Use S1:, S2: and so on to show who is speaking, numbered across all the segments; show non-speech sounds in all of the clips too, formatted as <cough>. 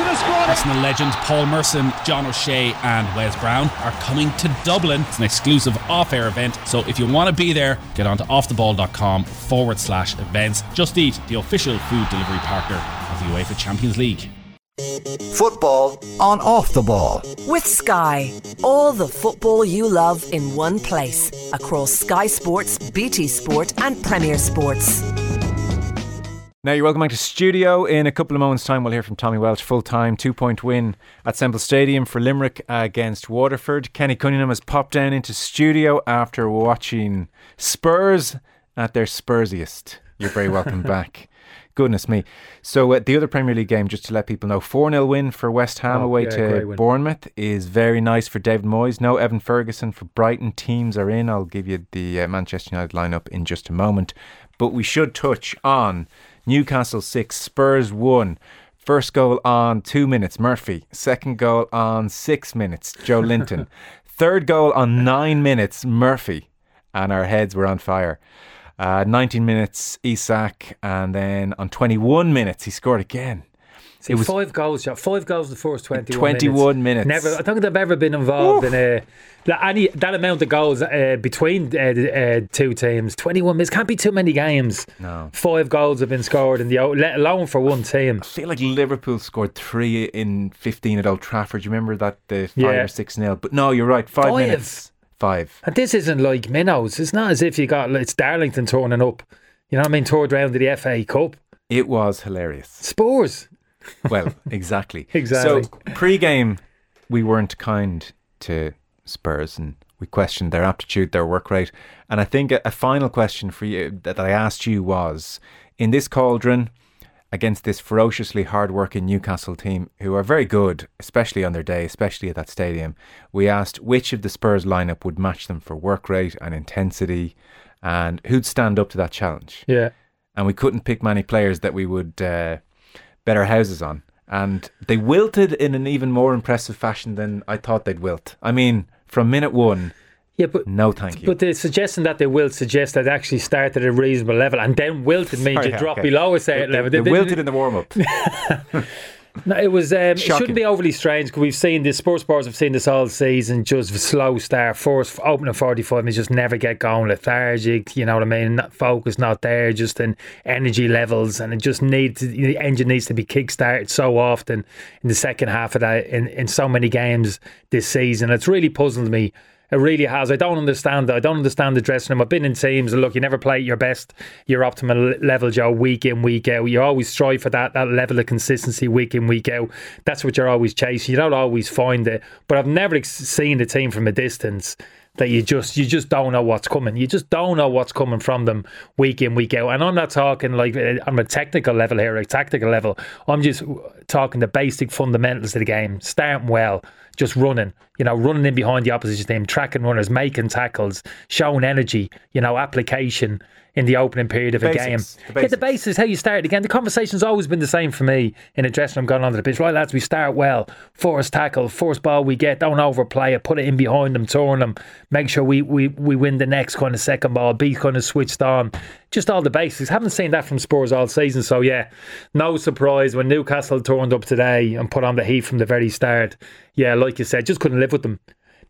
S1: Arsenal squad.
S2: Arsenal legends Paul Merson, John O'Shea, and Wes Brown are coming to Dublin. It's an exclusive off air event. So if you want to be there, get on to offtheball.com forward slash events. Just Eat, the official food delivery partner of the UEFA Champions League.
S3: Football on Off the Ball.
S4: With Sky. All the football you love in one place. Across Sky Sports, BT Sport, and Premier Sports.
S5: Now you're welcome back to studio. In a couple of moments' time, we'll hear from Tommy Welch. Full time, two point win at Semple Stadium for Limerick against Waterford. Kenny Cunningham has popped down into studio after watching Spurs at their Spursiest. You're very welcome <laughs> back. Goodness me. So, uh, the other Premier League game, just to let people know, 4 0 win for West Ham
S6: Oh,
S5: away
S6: yeah,
S5: to. Bournemouth is very nice for David Moyes. No Evan Ferguson for Brighton. Teams are in. I'll give you the uh, Manchester United lineup in just a moment. But we should touch on Newcastle 6, Spurs 1. First goal on two minutes, Murphy. Second goal on six minutes, Joelinton. <laughs> Third goal on nine minutes, Murphy. And our heads were on fire. Uh, 19 minutes, Isak. And then on 21 minutes, he scored again.
S6: See,
S5: It was-
S6: five goals, Joe. Five goals in the first 21
S5: 21 minutes.
S6: Never, I don't think they've ever been involved in a like any that amount of goals uh, between uh, uh, two teams. 21 minutes can't be too many games.
S5: No.
S6: Five goals have been scored in the let alone for one team.
S5: I feel like Liverpool scored three in 15 at Old Trafford. You remember that the 5
S6: Yeah.
S5: or 6 nil? But no, you're right. Five,
S6: Five.
S5: minutes. Five.
S6: And this isn't like minnows. It's not as if you got it's Darlington turning up. You know what I mean? Third round to the FA Cup.
S5: It was hilarious.
S6: Spurs.
S5: Well, exactly. <laughs>
S6: Exactly.
S5: So pre-game, we weren't kind to Spurs, and we questioned their aptitude, their work rate. And I think a, a final question for you that I asked you was: in this cauldron, against this ferociously hard-working Newcastle team, who are very good, especially on their day, especially at that stadium, we asked which of the Spurs lineup would match them for work rate and intensity, and who'd stand up to that challenge
S6: Yeah.
S5: and we couldn't pick many players that we would uh, bet our houses on. And they wilted in an even more impressive fashion than I thought they'd wilt. I mean, from minute one,
S6: Yeah, but
S5: no thank you.
S6: But the suggestion that they wilt suggest that they actually started at a reasonable level and then wilted means
S5: Sorry,
S6: you drop
S5: okay.
S6: below a certain
S5: they,
S6: level.
S5: they
S6: They-
S5: wilted in the warm up. <laughs> <laughs>
S6: No, it was. Um, it shouldn't be overly strange because we've seen this. Sports bars have seen this all season. Just slow start, first opening forty five minutes, just never get going. Lethargic, you know what I mean? Not focus, not there. Just in energy levels, and it just needs to, the engine needs to be kick started so often in the second half of that in in so many games this season. It's really puzzled me. It really has. I don't understand. That. I don't understand the dressing room. I've been in teams and look, you never play at your best, your optimal le- level, Joe, week in, week out. You always strive for that that level of consistency week in, week out. That's what you're always chasing. You don't always find it. But I've never seen the team from a distance that you just you just don't know what's coming. You just don't know what's coming from them week in, week out. And I'm not talking like uh, on a technical level here, a tactical level. I'm just talking the basic fundamentals of the game. Starting well, just running, you know, running in behind the opposition team, tracking runners, making tackles, showing energy, you know, application in the opening period of a
S5: Basics,
S6: game.
S5: the
S6: Yeah, the
S5: basics.
S6: basis, how you start again. The conversation's always been the same for me in a dressing room going onto the pitch. Right, lads, we start well. First tackle, first ball we get, don't overplay it, put it in behind them, turn them, make sure we, we, we win the next kind of second ball, be kind of switched on. Just all the basics. Haven't seen that from Spurs all season. So, yeah, no surprise when Newcastle turned up today and put on the heat from the very start. Yeah, like you said, just couldn't live with them.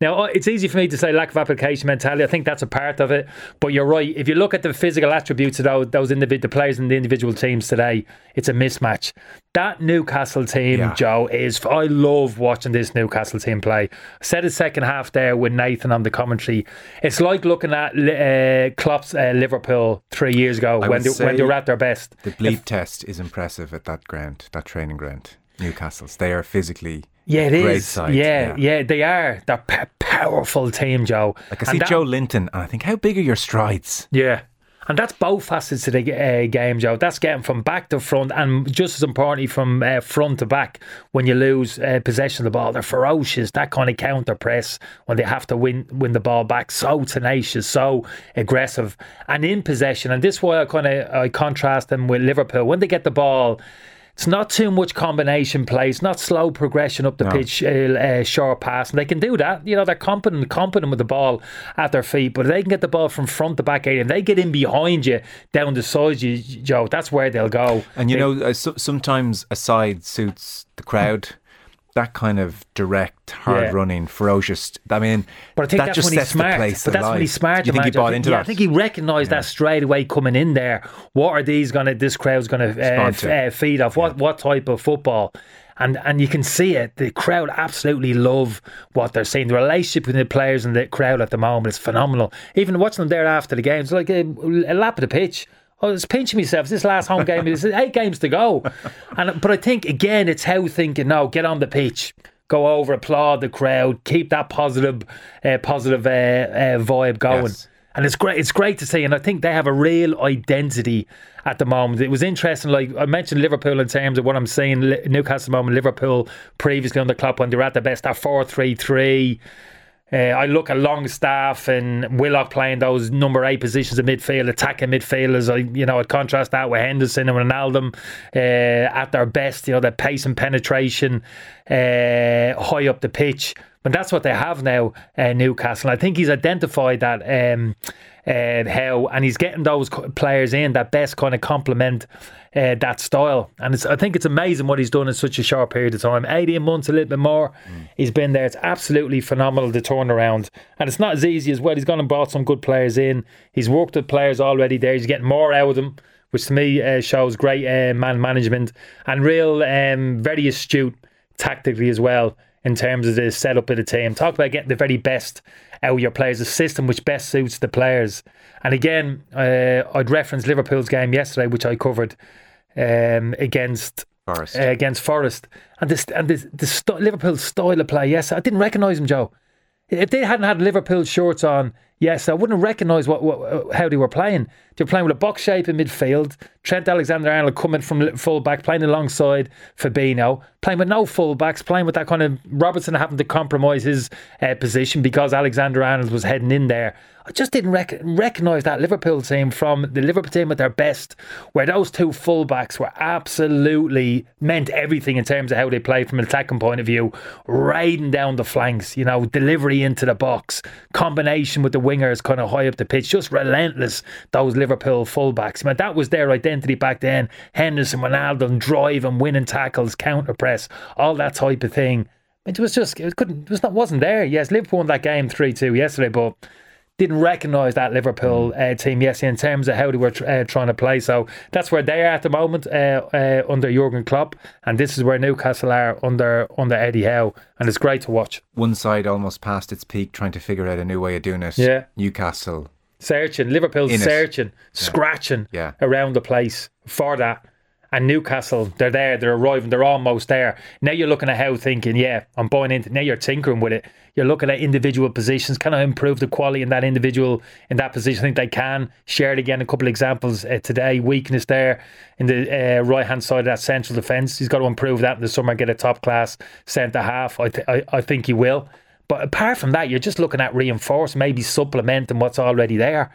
S6: Now, uh, it's easy for me to say lack of application mentality. I think that's a part of it. But you're right. If you look at the physical attributes of those, those individual players in the individual teams today, it's a mismatch. That Newcastle team,
S5: Yeah.
S6: Joe, is. I love watching this Newcastle team play. I said it second half there with Nathan on the commentary. It's like looking at uh, Klopp's uh, Liverpool three years ago
S5: I
S6: when they, when they were at their best.
S5: the bleep test is impressive at that ground, that training ground. Newcastle's. They are physically
S6: Yeah, it is.
S5: side.
S6: yeah, yeah, they are. They're a powerful team, Joe.
S5: Like I see
S6: that-
S5: Joelinton, and I think, how big are your strides?
S6: Yeah. And that's both facets of the uh, game, Joe. That's getting from back to front, and just as importantly, from uh, front to back. When you lose uh, possession of the ball, they're ferocious. That kind of counter press when they have to win win the ball back, so tenacious, so aggressive, and in possession. And this is why I kind of I contrast them with Liverpool when they get the ball. It's not too much combination play. It's not slow progression up the
S5: No.
S6: pitch, uh, uh, short pass. And they can do that. You know, they're competent, competent with the ball at their feet. But if they can get the ball from front to back area, and they get in behind you, down the sides, you, Joe, that's where they'll go.
S5: And you
S6: They-
S5: know, uh, so, sometimes a side suits the crowd. That kind of direct, hard
S6: Yeah.
S5: running, ferocious. I mean,
S6: But I think
S5: that
S6: that's
S5: just
S6: when
S5: sets
S6: smart.
S5: the place
S6: but that's when he's smart.
S5: You think he bought
S6: I think-
S5: into
S6: yeah,
S5: that?
S6: I think he recognised that straight away coming in there. What are these going to? This crowd's going to uh,
S5: to.
S6: uh, feed off? What what type of football? And and you can see it. The crowd absolutely love what they're seeing. The relationship between the players and the crowd at the moment is phenomenal. Even watching them there after the game, it's like a, a lap of the pitch. I was pinching myself. This last home game, it's <laughs> eight games to go, and but I think again, it's how thinking. No, get on the pitch go over, applaud the crowd, keep that positive, uh, positive uh, uh, vibe going.
S5: Yes.
S6: And it's great. It's great to see, and I think they have a real identity at the moment. It was interesting. Like I mentioned, Liverpool in terms of what I'm seeing. Newcastle at the moment, Liverpool previously under Klopp when they were at their best, that four three three. Uh, I look at Longstaff and Willock playing those number eight positions in midfield, attacking midfielders. I, you know, I'd contrast that with Henderson and Ronaldo uh, at their best. You know, their pace and penetration uh, high up the pitch. But that's what they have now, uh, Newcastle. I think he's identified that um, uh, how, and he's getting those players in that best kind of complement uh, that style. And it's, I think it's amazing what he's done in such a short period of time. 18 months, a little bit more. He's been there. It's absolutely phenomenal, the turnaround. And it's not as easy as well. He's gone and brought some good players in. He's worked with players already there. He's getting more out of them, which to me uh, shows great uh, man management and real, um, very astute tactically as well in terms of the setup of the team. Talk about getting the very best out of your players, a system which best suits the players. And again, uh, I'd reference Liverpool's game yesterday, which I covered um, against
S5: Forest.
S6: uh, against Forest, and this and this, the st- Liverpool style of play. Yes, I didn't recognise him, Joe. If they hadn't had Liverpool shorts on, yes, I wouldn't recognise what, what how they were playing. They were playing with a box shape in midfield. Trent Alexander-Arnold coming from full back, playing alongside Fabinho, playing with no full backs, playing with that kind of Robertson having to compromise his uh, position because Alexander-Arnold was heading in there. I just didn't rec- recognise that Liverpool team from the Liverpool team at their best, where those two fullbacks were absolutely meant everything in terms of how they played from an attacking point of view, riding down the flanks, you know, delivery into the box, combination with the wingers kind of high up the pitch, just relentless. Those Liverpool fullbacks, man, that was their identity back then. Henderson, Ronaldo, driving, winning tackles, counter press, all that type of thing. It was just it couldn't it was not wasn't there. Yes, Liverpool won that game three two yesterday, but didn't recognise that Liverpool uh, team yesterday in terms of how they were tr- uh, trying to play. So that's where they are at the moment uh, uh, under Jurgen Klopp, and this is where Newcastle are under under Eddie Howe, and it's great to watch.
S5: One side almost past its peak, trying to figure out a new way of doing it.
S6: Yeah.
S5: Newcastle.
S6: Searching, Liverpool
S5: In it.
S6: searching, scratching
S5: Yeah.
S6: around the place for that. And Newcastle, they're there, they're arriving, they're almost there. Now you're looking at how thinking, yeah, I'm buying into. Now you're tinkering with it. You're looking at individual positions. Can I improve the quality in that individual in that position? I think they can. Shared again a couple of examples uh, today. Weakness there in the uh, right hand side of that central defence. He's got to improve that in the summer. Get a top class centre half. I, th- I I think he will. But apart from that, you're just looking at reinforce, maybe supplementing what's already there.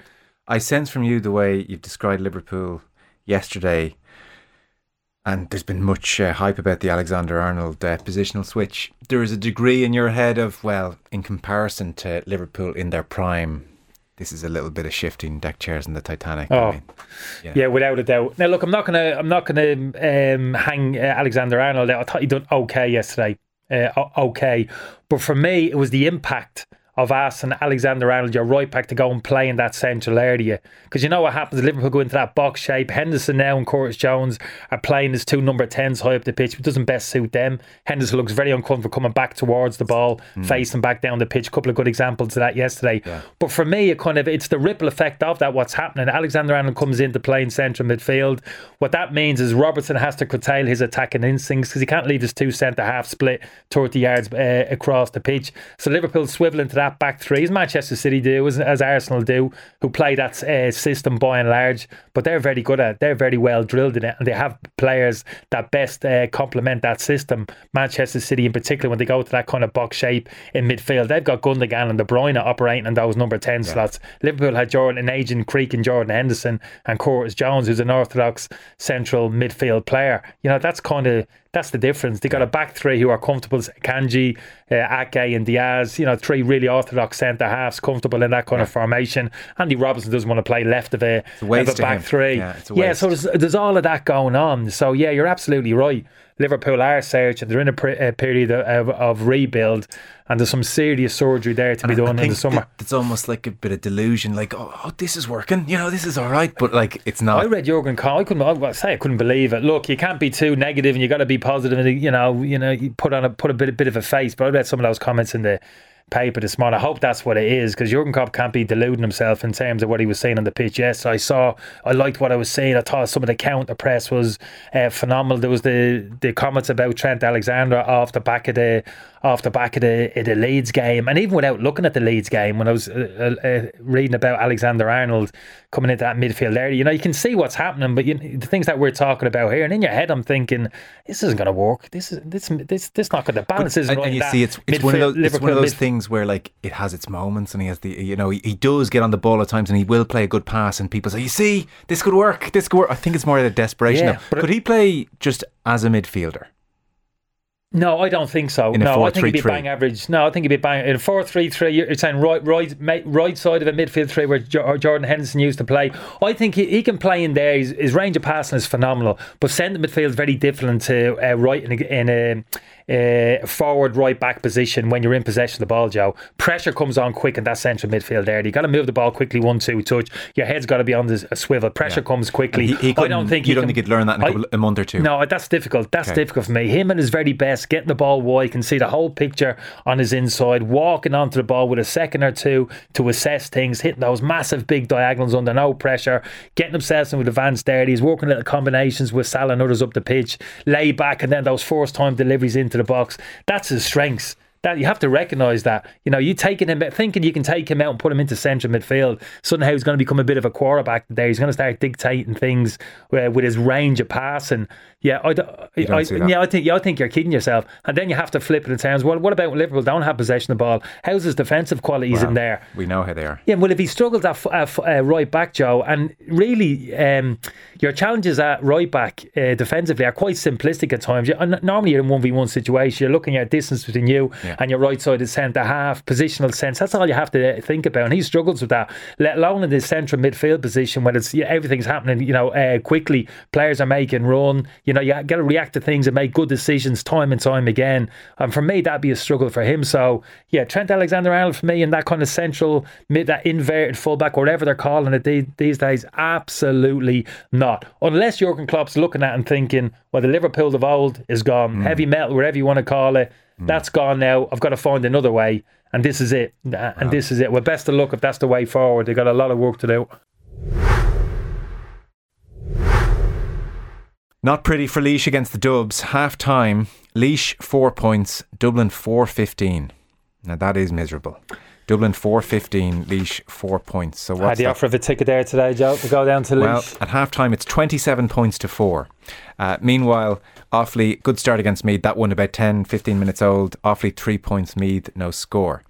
S5: I sense from you the way you've described Liverpool yesterday, and there's been much uh, hype about the Alexander Arnold uh, positional switch. There is a degree in your head of, well, in comparison to Liverpool in their prime, this is a little bit of shifting deck chairs in the Titanic. I
S6: Oh.
S5: mean,
S6: Yeah. without a doubt. Now, look, I'm not gonna, I'm not gonna um, hang uh, Alexander Arnold. I thought he done okay yesterday. Uh, okay, but for me, it was the impact of asking Alexander Arnold, your right back, to go and play in that central area. Because you know what happens? Liverpool go into that box shape. Henderson now and Curtis Jones are playing as two number 10s high up the pitch, which doesn't best suit them. Henderson looks very uncomfortable coming back towards the ball, facing back down the pitch. A couple of good examples of that yesterday. But for me, it kind of it's the ripple effect of that. What's happening? Alexander Arnold comes into playing central midfield. What that means is Robertson has to curtail his attacking instincts because he can't leave his two centre half split 30 yards uh, across the pitch. So Liverpool swivel into that that back three, as Manchester City do, as, as Arsenal do, who play that uh, system by and large. But they're very good at it. They're very well drilled in it, and they have players that best uh, complement that system. Manchester City, in particular, when they go to that kind of box shape in midfield, they've got Gundogan and De Bruyne operating in those number 10 yeah. slots. Liverpool had Jordan, an agent Creek and Jordan Henderson, and Curtis Jones, who's an orthodox central midfield player. You know, that's kind of that's the difference. They got a back three who are comfortable. Kanji, uh, Ake, and Dias. You know, three really orthodox centre halves, comfortable in that kind yeah. of formation. Andy Robertson doesn't want to play left of a, of a back him. three. Yeah, yeah so there's, there's all of that going on. So yeah, you're absolutely right. Liverpool are searching. They're in a, pre- a period of, of, rebuild, and there's some serious surgery there to and be done in the summer.
S5: It's almost like a bit of delusion, like oh, oh, this is working, you know, this is all right, but like it's not.
S6: I read Jurgen Klopp. I couldn't I say I couldn't believe it. Look, you can't be too negative, and you got to be positive, and you know, you know, you put on a put a bit, a bit of a face. But I read some of those comments in the paper this morning. I hope that's what it is because Jurgen Klopp can't be deluding himself in terms of what he was saying on the pitch. Yes, I saw, I liked what I was saying. I thought some of the counter press was uh, phenomenal. There was the the comments about Trent Alexander off the back of the off the back of the, the Leeds game, and even without looking at the Leeds game, when I was uh, uh, uh, reading about Alexander Arnold coming into that midfield area, you know, you can see what's happening, but you, the things that we're talking about here, and in your head, I'm thinking, this isn't going to work. This is this this this not going to balance. Is
S5: and. And you see, it's, it's one of those, it's one of those things where like it has its moments, and he has the you know he, he does get on the ball at times, and he will play a good pass, and people say, you see, this could work, this could work. I think it's more of of desperation. Yeah, could he play just as a midfielder?
S6: No, I don't think so. No,
S5: four,
S6: I think
S5: three,
S6: he'd be
S5: three.
S6: bang average. No, I think he'd be bang in a four three three. You're saying right, right, right side of a midfield three where Jordan Henderson used to play. I think he, he can play in there. His, his range of passing is phenomenal, but centre midfield is very different to uh, right in a, in a uh, forward right back position when you're in possession of the ball, Joe. Pressure comes on quick in that central midfield there. You got to move the ball quickly, one two touch. Your head's got to be on the swivel. Pressure yeah. comes quickly.
S5: He, he I don't think you don't think he'd learn that in a, couple, I, a month or two.
S6: No, that's difficult. That's okay. difficult for me. Him at his very best, getting the ball wide, can see the whole picture on his inside, walking onto the ball with a second or two to assess things, hitting those massive big diagonals under no pressure, getting himself in with advanced there. He's working little combinations with Salah and others up the pitch, lay back, and then those first time deliveries into the box. That's his strengths. That you have to recognise that. You know, you taking him thinking you can take him out and put him into central midfield. Somehow he's going to become a bit of a quarterback there. He's going to start dictating things uh, with his range of passing. Yeah, I, I, yeah, I think yeah, I think you're kidding yourself. And then you have to flip it in terms. Well, what about when Liverpool don't have possession of the ball? How's his defensive qualities well, in there?
S5: We know how they are.
S6: Yeah, well, if he struggles at uh, right back, Joe, and really, um, your challenges at right back uh, defensively are quite simplistic at times. You, normally, you're in one v one situation. You're looking at distance between you yeah. And your right side is centre half, positional sense. That's all you have to think about. And he struggles with that, let alone in the central midfield position when it's yeah, everything's happening. You know, uh, quickly. Players are making run. You know, you got to react to things and make good decisions time and time again. And for me, that'd be a struggle for him. So yeah, Trent Alexander-Arnold for me in that kind of central mid, that inverted fullback, whatever they're calling it these days, absolutely not. Unless Jurgen Klopp's looking at and thinking, well, the Liverpool of old is gone, mm. heavy metal, whatever you want to call it, mm. that's gone now. I've got to find another way, and this is it. And wow. this is it. Well, best of luck if that's the way forward. They've got a lot of work to do.
S5: Not pretty for Laois against the Dubs. Half time, Laois four points, Dublin four fifteen. Now that is miserable. Dublin four fifteen, Laois four points. So what's
S6: had the
S5: that?
S6: offer of a ticket there today, Joe? We go down to Laois.
S5: Well, at half time it's twenty seven points to four. Uh, meanwhile, Offaly, good start against Meath. That one about 10, 15 minutes old. Offaly three points, Meath no score.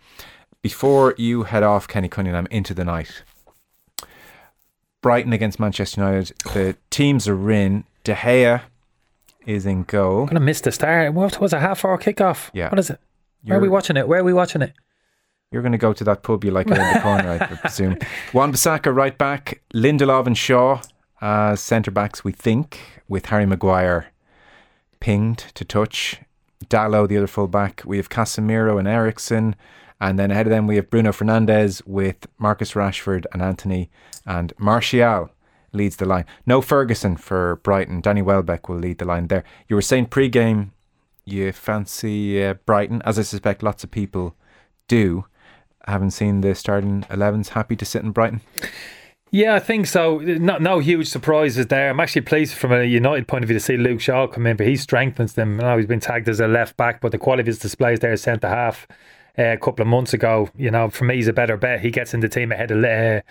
S5: Before you head off, Kenny Cunningham, into the night. Brighton against Manchester United. The teams are in. De Gea is in goal.
S6: I'm gonna miss the start. What was a half hour kickoff?
S5: Yeah.
S6: What is it? Where are we watching it? Where are we watching it?
S5: You're going to go to that pub you like around the corner, I <laughs> presume. Wan-Bissaka, right back, Lindelof and Shaw as centre backs, we think, with Harry Maguire pinged to touch. Dalot, the other full back. We have Casemiro and Eriksen. And then ahead of them, we have Bruno Fernandes with Marcus Rashford and Antony and Martial leads the line. No Ferguson for Brighton. Danny Welbeck will lead the line there. You were saying pre-game you fancy uh, Brighton, as I suspect lots of people do. Haven't seen the starting 11s. Happy to sit in Brighton.
S6: Yeah, I think so. No, no huge surprises there. I'm actually pleased from a United point of view to see Luke Shaw come in, but he strengthens them. I know he's been tagged as a left back, but the quality of his displays there is centre half uh, a couple of months ago. You know, for me, he's a better bet. He gets in the team ahead of uh,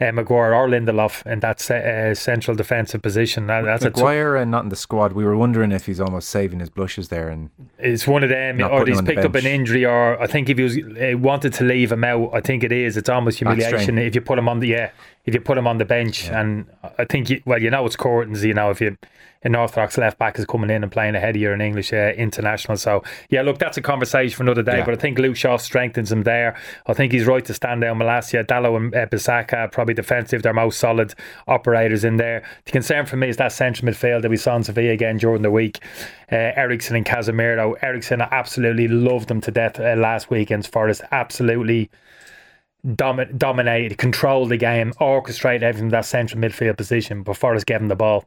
S6: uh, Maguire or Lindelof in that uh, central defensive position. That, that's
S5: Maguire and not in the squad. We were wondering if he's almost saving his blushes there, and
S6: it's one of them, or he's picked up an injury, or I think if he was uh, wanted to leave him out, I think it is. It's almost humiliation if you put him on the yeah, if you put him on the bench, yeah. and I think you, well, you know it's Courtney's. You know if you an Orthodox left back is coming in and playing ahead of you, an English uh, international. So, yeah, look, that's a conversation for another day. Yeah. But I think Luke Shaw strengthens him there. I think he's right to stand down Malacia. Dalot and uh, Bissaka, probably defensive, they're most solid operators in there. The concern for me is that central midfield that we saw in Sevilla again during the week. Uh, Eriksen and Casemiro. Eriksen, I absolutely loved them to death uh, last weekend's Forest. Absolutely domi- dominated, controlled the game, orchestrated everything that central midfield position before us getting the ball.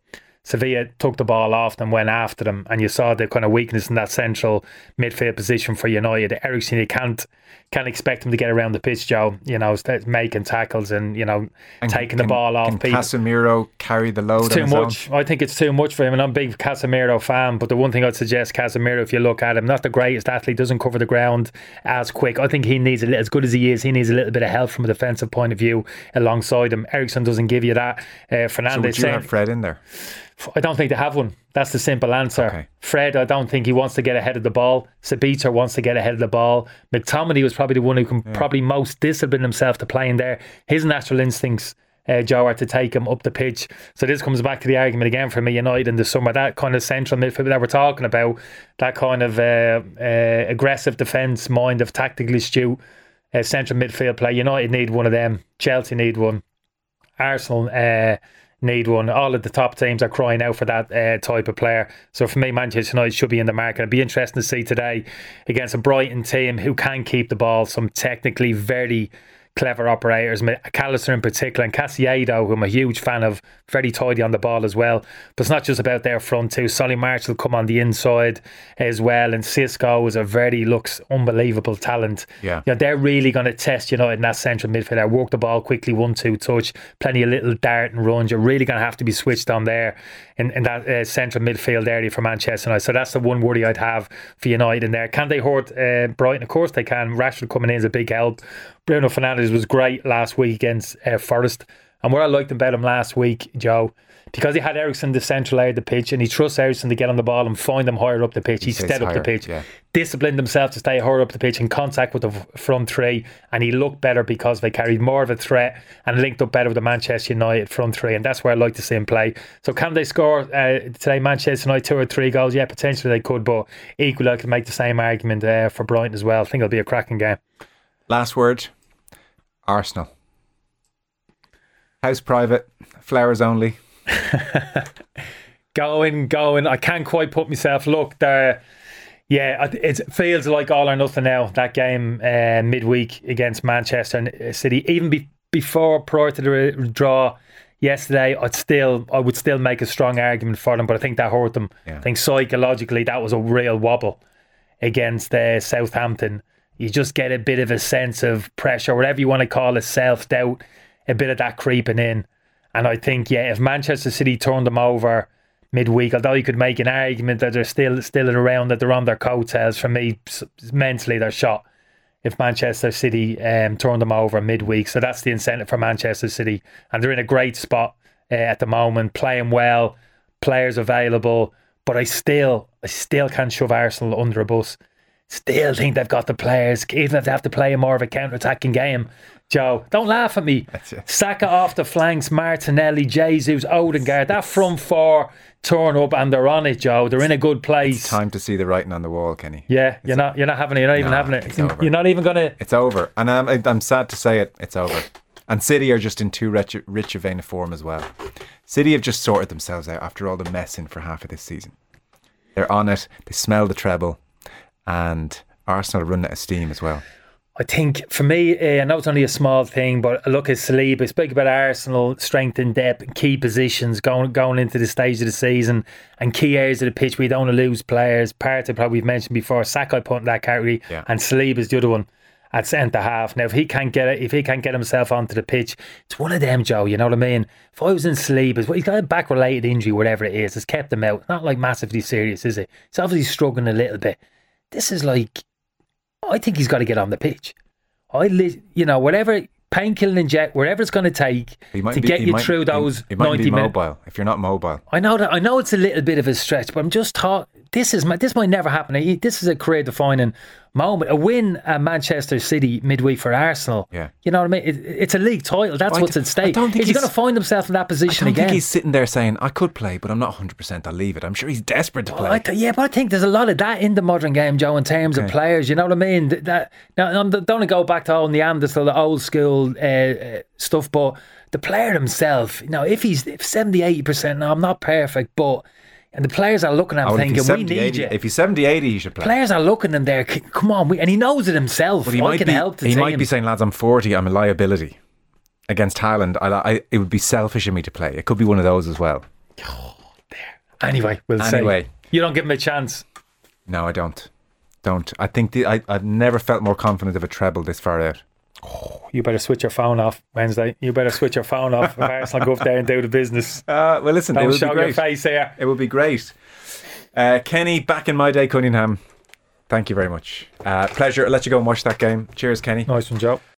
S6: Sevilla took the ball off them, went after them, and you saw the kind of weakness in that central midfield position for United. Eriksen, you can't can't expect him to get around the pitch, Joe. You know, making tackles and you know and taking
S5: can,
S6: the ball off
S5: can
S6: people.
S5: Casemiro carry the load.
S6: It's too much.
S5: Own?
S6: I think it's too much for him, and I'm a big Casemiro fan. But the one thing I'd suggest, Casemiro, if you look at him, not the greatest athlete, doesn't cover the ground as quick. I think he needs a little, as good as he is, he needs a little bit of help from a defensive point of view alongside him. Eriksen doesn't give you that. Uh, Fernandes. So
S5: would you have Fred in there?
S6: I don't think they have one. That's the simple answer. Okay. Fred, I don't think he wants to get ahead of the ball. Sabitzer wants to get ahead of the ball. McTominay was probably the one who can yeah. probably most discipline himself to play in there. His natural instincts, uh, Joe, are to take him up the pitch. So this comes back to the argument again for me United in the summer. That kind of central midfield that we're talking about, that kind of uh, uh, aggressive defence mind of tactically astute uh, central midfield play. United need one of them. Chelsea need one. Arsenal uh, need one. All of the top teams are crying out for that uh, type of player. So for me, Manchester United should be in the market. It'd be interesting to see today against a Brighton team who can keep the ball. Some technically very clever operators, Mac Allister in particular, and Caicedo, who I'm a huge fan of, very tidy on the ball as well. But it's not just about their front two. Solly March will come on the inside as well, and Xisco is a very looks unbelievable talent.
S5: Yeah,
S6: you know, they're really going to test United in that central midfield. They work the ball quickly, one two touch, plenty of little dart and runs. You're really going to have to be switched on there in, in that uh, central midfield area for Manchester United. So that's the one worry I'd have for United in there. Can they hurt uh, Brighton? Of course they can. Rashford coming in is a big help. Bruno Fernandes was great last week against uh, Forest. And what I liked about him last week, Joe, because he had Eriksen the central area of the pitch and he trusts Eriksen to get on the ball and find them higher up the pitch. He, he stepped up the pitch,
S5: yeah.
S6: disciplined himself to stay higher up the pitch in contact with the front three, and he looked better because they carried more of a threat and linked up better with the Manchester United front three, and that's where I like to see him play. So can they score uh, today, Manchester United, two or three goals? Yeah, potentially they could, but equally I could make the same argument uh, for Brighton as well. I think it'll be a cracking game.
S5: Last word Arsenal. House private, flowers only. <laughs>
S6: going, going. I can't quite put myself. Look, there. Yeah, it feels like all or nothing now. That game uh, midweek against Manchester City, even be, before prior to the draw yesterday, I'd still I would still make a strong argument for them, but I think that hurt them. Yeah. I think psychologically that was a real wobble against uh, Southampton you just get a bit of a sense of pressure, whatever you want to call it, self doubt, a bit of that creeping in. And I think, yeah, if Manchester City turned them over midweek, although you could make an argument that they're still still around, that they're on their coattails, for me, mentally they're shot. If Manchester City um, turned them over midweek, so that's the incentive for Manchester City, and they're in a great spot uh, at the moment, playing well, players available. But I still, I still can't shove Arsenal under a bus still think they've got the players, even if they have to play a more of a counter attacking game. Joe, don't laugh at me. Saka off the flanks, Martinelli, Jesus, Odegaard, that front four turn up and they're on it, Joe. They're in a good place.
S5: It's time to see the writing on the wall, Kenny.
S6: Yeah, it's you're not you're not having it. You're not even having it. You're not even gonna.
S5: It's over, and I'm I'm sad to say it. It's over. And City are just in too rich, rich a vein of form as well. City have just sorted themselves out after all the messing for half of this season. They're on it. They smell the treble and Arsenal run out of steam as well.
S6: I think for me, uh, I know it's only a small thing, but I look at Saliba. Speak about Arsenal strength and depth, key positions going going into the stage of the season, and key areas of the pitch. We don't want to lose players. Partey, probably we've mentioned before. Sakai put in that category,
S5: yeah.
S6: and Saliba is the other one at centre half. Now, if he can't get it, if he can't get himself onto the pitch, it's one of them, Joe. You know what I mean? If I was in Saliba, he's got a back related injury, whatever it is, it's kept him out. Not like massively serious, is it? He's obviously struggling a little bit this is like I think he's got to get on the pitch. I, li- you know, whatever painkilling inject, wherever it's going to take to
S5: be-
S6: get you
S5: might-
S6: through
S5: he-
S6: those
S5: He, might
S6: ninety
S5: be
S6: minutes.
S5: mobile. If you're not mobile,
S6: I know that I know it's a little bit of a stretch, but I'm just talking. This is my, this might never happen. This is a career defining moment. A win at Manchester City midweek for Arsenal.
S5: Yeah.
S6: you know what I mean. It, it's a league title. That's
S5: I
S6: what's at stake.
S5: I don't think
S6: is
S5: he's-
S6: going to find himself in that
S5: I
S6: position
S5: don't
S6: again?
S5: think he's sitting there saying, "I could play, but I'm not 100. percent I'll leave it." I'm sure he's desperate to play.
S6: I yeah, but I think there's a lot of that in the modern game, Joe, in terms of players. You know what I mean? Th- That now, I'm, don't want to go back to old Neanderthal, the old school uh, uh, stuff, but the player himself, you know, if he's if 70, 80 percent, now I'm not perfect, but and the players are looking at him
S5: Oh,
S6: thinking,
S5: he's
S6: we
S5: 70,
S6: need
S5: 80,
S6: you.
S5: if he's 70, 80, he should play.
S6: Players are looking and they're, Come on, we, and he knows it himself.
S5: But he
S6: I
S5: might be.
S6: help
S5: he
S6: team.
S5: might be saying, "Lads, I'm 40. I'm a liability against Haaland. I, I, it would be selfish of me to play. It could be one of those as well." There. <sighs>
S6: anyway, we'll see.
S5: Anyway.
S6: say you don't give him a chance.
S5: No, I don't. Don't. I think the, I, I've never felt more confident of a treble this far out.
S6: You better switch your phone off Wednesday. You better switch your phone off. <laughs> Arsenal go up there and do the business.
S5: Uh, well, listen, it
S6: Don't
S5: would be
S6: show your
S5: great.
S6: face here.
S5: It would be great. Uh, Kenny, back in my day, Cunningham. Thank you very much. Uh, pleasure. I'll let you go and watch that game. Cheers, Kenny.
S6: Nice one, Joe.